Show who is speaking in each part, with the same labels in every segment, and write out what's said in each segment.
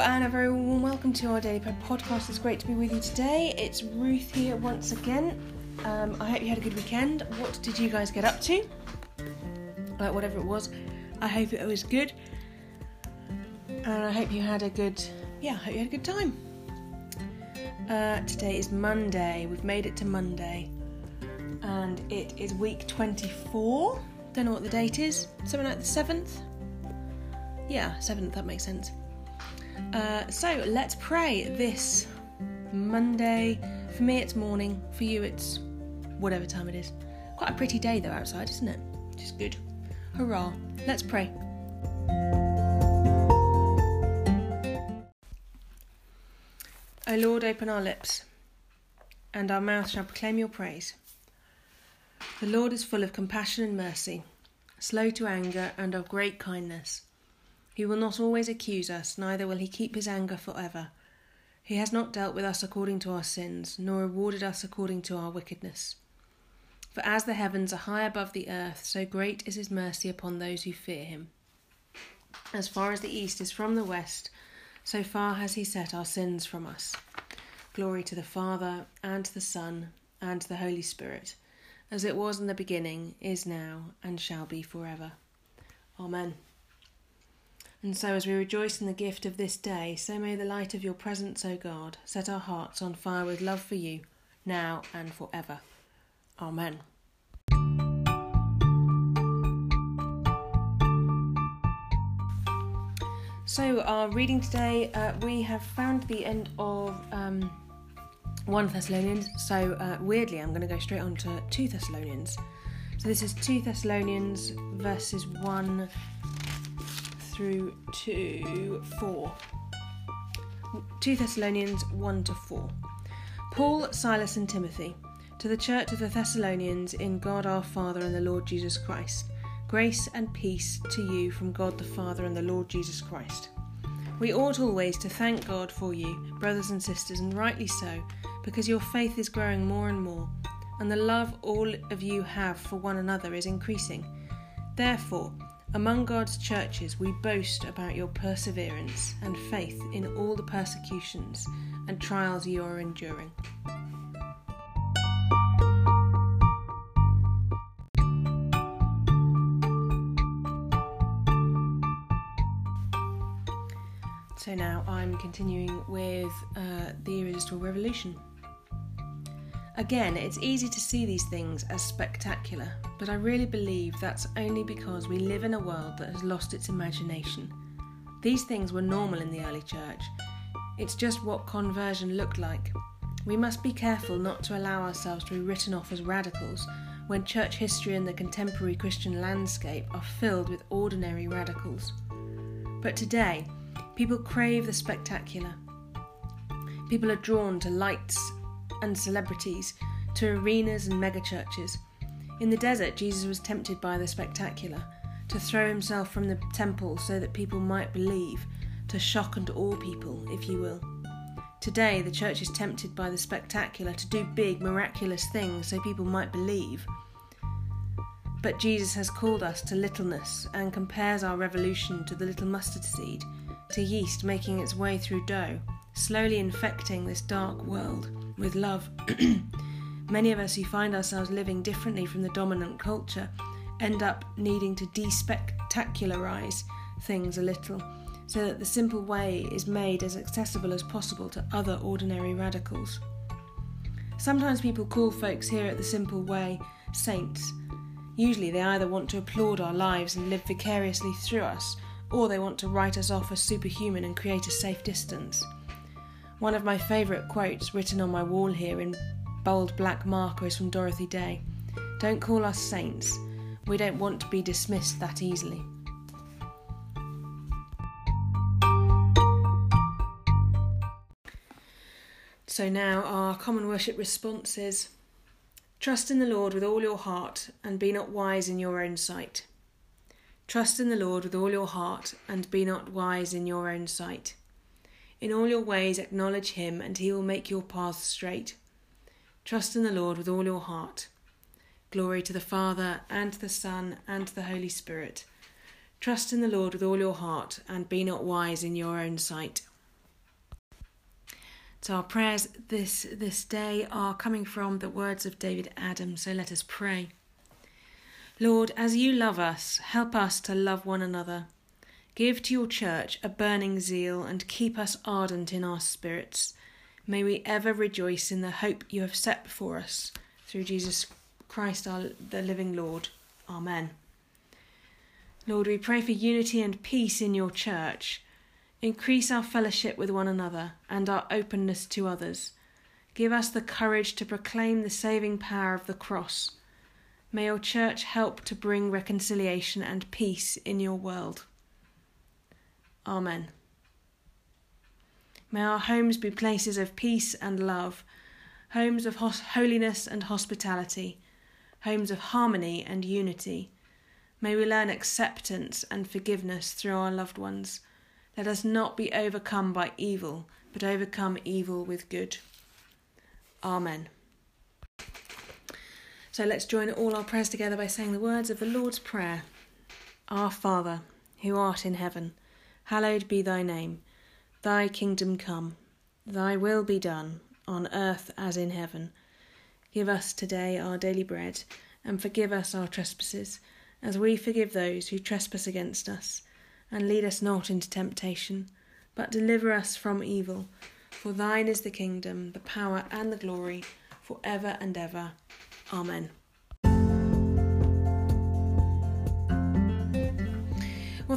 Speaker 1: and a very warm welcome to our Daily Prayer podcast. It's great to be with you today. It's Ruth here once again. Um, I hope you had a good weekend. What did you guys get up to? Like, whatever it was, I hope it was good. And I hope you had a good, yeah, I hope you had a good time. Uh, today is Monday. We've made it to Monday. And it is week 24. Don't know what the date is. Something like the 7th. Yeah, 7th, that makes sense. Uh, so let's pray this Monday. For me, it's morning. For you, it's whatever time it is. Quite a pretty day though outside, isn't it? Just good. Hurrah. Let's pray. O Lord, open our lips, and our mouth shall proclaim your praise. The Lord is full of compassion and mercy, slow to anger, and of great kindness. He will not always accuse us, neither will he keep his anger for ever. He has not dealt with us according to our sins, nor rewarded us according to our wickedness. For as the heavens are high above the earth, so great is his mercy upon those who fear him. As far as the east is from the west, so far has he set our sins from us. Glory to the Father, and to the Son, and to the Holy Spirit, as it was in the beginning, is now, and shall be forever. Amen. And so, as we rejoice in the gift of this day, so may the light of your presence, O God, set our hearts on fire with love for you, now and forever. Amen. So, our reading today, uh, we have found the end of um, 1 Thessalonians. So, uh, weirdly, I'm going to go straight on to 2 Thessalonians. So, this is 2 Thessalonians verses 1 through to 4. 2 Thessalonians 1 to 4. Paul, Silas, and Timothy, to the church of the Thessalonians in God our Father and the Lord Jesus Christ. Grace and peace to you from God the Father and the Lord Jesus Christ. We ought always to thank God for you, brothers and sisters, and rightly so, because your faith is growing more and more, and the love all of you have for one another is increasing. Therefore, among God's churches, we boast about your perseverance and faith in all the persecutions and trials you are enduring. So now I'm continuing with uh, the Irresistible Revolution. Again, it's easy to see these things as spectacular, but I really believe that's only because we live in a world that has lost its imagination. These things were normal in the early church. It's just what conversion looked like. We must be careful not to allow ourselves to be written off as radicals when church history and the contemporary Christian landscape are filled with ordinary radicals. But today, people crave the spectacular. People are drawn to lights and celebrities to arenas and megachurches. In the desert, Jesus was tempted by the spectacular, to throw himself from the temple so that people might believe, to shock and awe people, if you will. Today, the church is tempted by the spectacular to do big, miraculous things so people might believe. But Jesus has called us to littleness and compares our revolution to the little mustard seed, to yeast making its way through dough, slowly infecting this dark world with love. Many of us who find ourselves living differently from the dominant culture end up needing to despectacularize things a little so that the simple way is made as accessible as possible to other ordinary radicals. Sometimes people call folks here at the simple way saints. Usually they either want to applaud our lives and live vicariously through us, or they want to write us off as superhuman and create a safe distance. One of my favourite quotes written on my wall here in bold black marker is from Dorothy Day Don't call us saints. We don't want to be dismissed that easily. So now our common worship response is Trust in the Lord with all your heart and be not wise in your own sight. Trust in the Lord with all your heart and be not wise in your own sight. In all your ways acknowledge him, and he will make your paths straight. Trust in the Lord with all your heart. Glory to the Father, and to the Son, and to the Holy Spirit. Trust in the Lord with all your heart, and be not wise in your own sight. So our prayers this this day are coming from the words of David Adam. So let us pray. Lord, as you love us, help us to love one another. Give to your church a burning zeal and keep us ardent in our spirits. May we ever rejoice in the hope you have set before us through Jesus Christ, our, the living Lord. Amen. Lord, we pray for unity and peace in your church. Increase our fellowship with one another and our openness to others. Give us the courage to proclaim the saving power of the cross. May your church help to bring reconciliation and peace in your world. Amen. May our homes be places of peace and love, homes of holiness and hospitality, homes of harmony and unity. May we learn acceptance and forgiveness through our loved ones let us not be overcome by evil, but overcome evil with good. Amen. So let's join all our prayers together by saying the words of the Lord's Prayer Our Father, who art in heaven, hallowed be thy name. Thy kingdom come, thy will be done, on earth as in heaven. Give us today our daily bread, and forgive us our trespasses, as we forgive those who trespass against us and lead us not into temptation, but deliver us from evil. For thine is the kingdom, the power, and the glory, for ever and ever. Amen.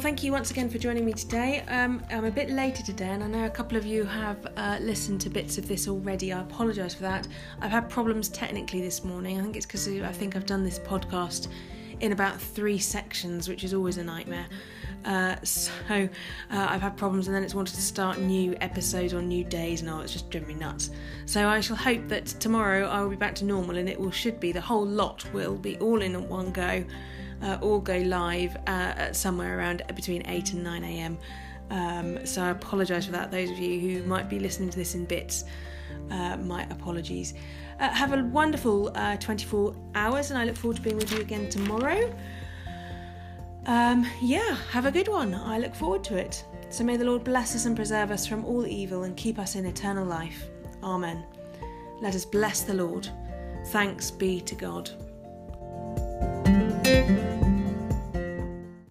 Speaker 1: Well, thank you once again for joining me today. Um, I'm a bit later today, and I know a couple of you have uh, listened to bits of this already. I apologise for that. I've had problems technically this morning. I think it's because I think I've done this podcast in about three sections, which is always a nightmare. Uh, so uh, I've had problems, and then it's wanted to start new episodes on new days, and oh, it's just driven me nuts. So I shall hope that tomorrow I will be back to normal, and it will should be the whole lot will be all in one go, uh, all go live uh, somewhere around between eight and nine a.m. Um, so I apologise for that. Those of you who might be listening to this in bits, uh, my apologies. Uh, have a wonderful 24 hours, and I look forward to being with you again tomorrow um, yeah, have a good one. I look forward to it. So may the Lord bless us and preserve us from all evil and keep us in eternal life. Amen. Let us bless the Lord. Thanks be to God thank you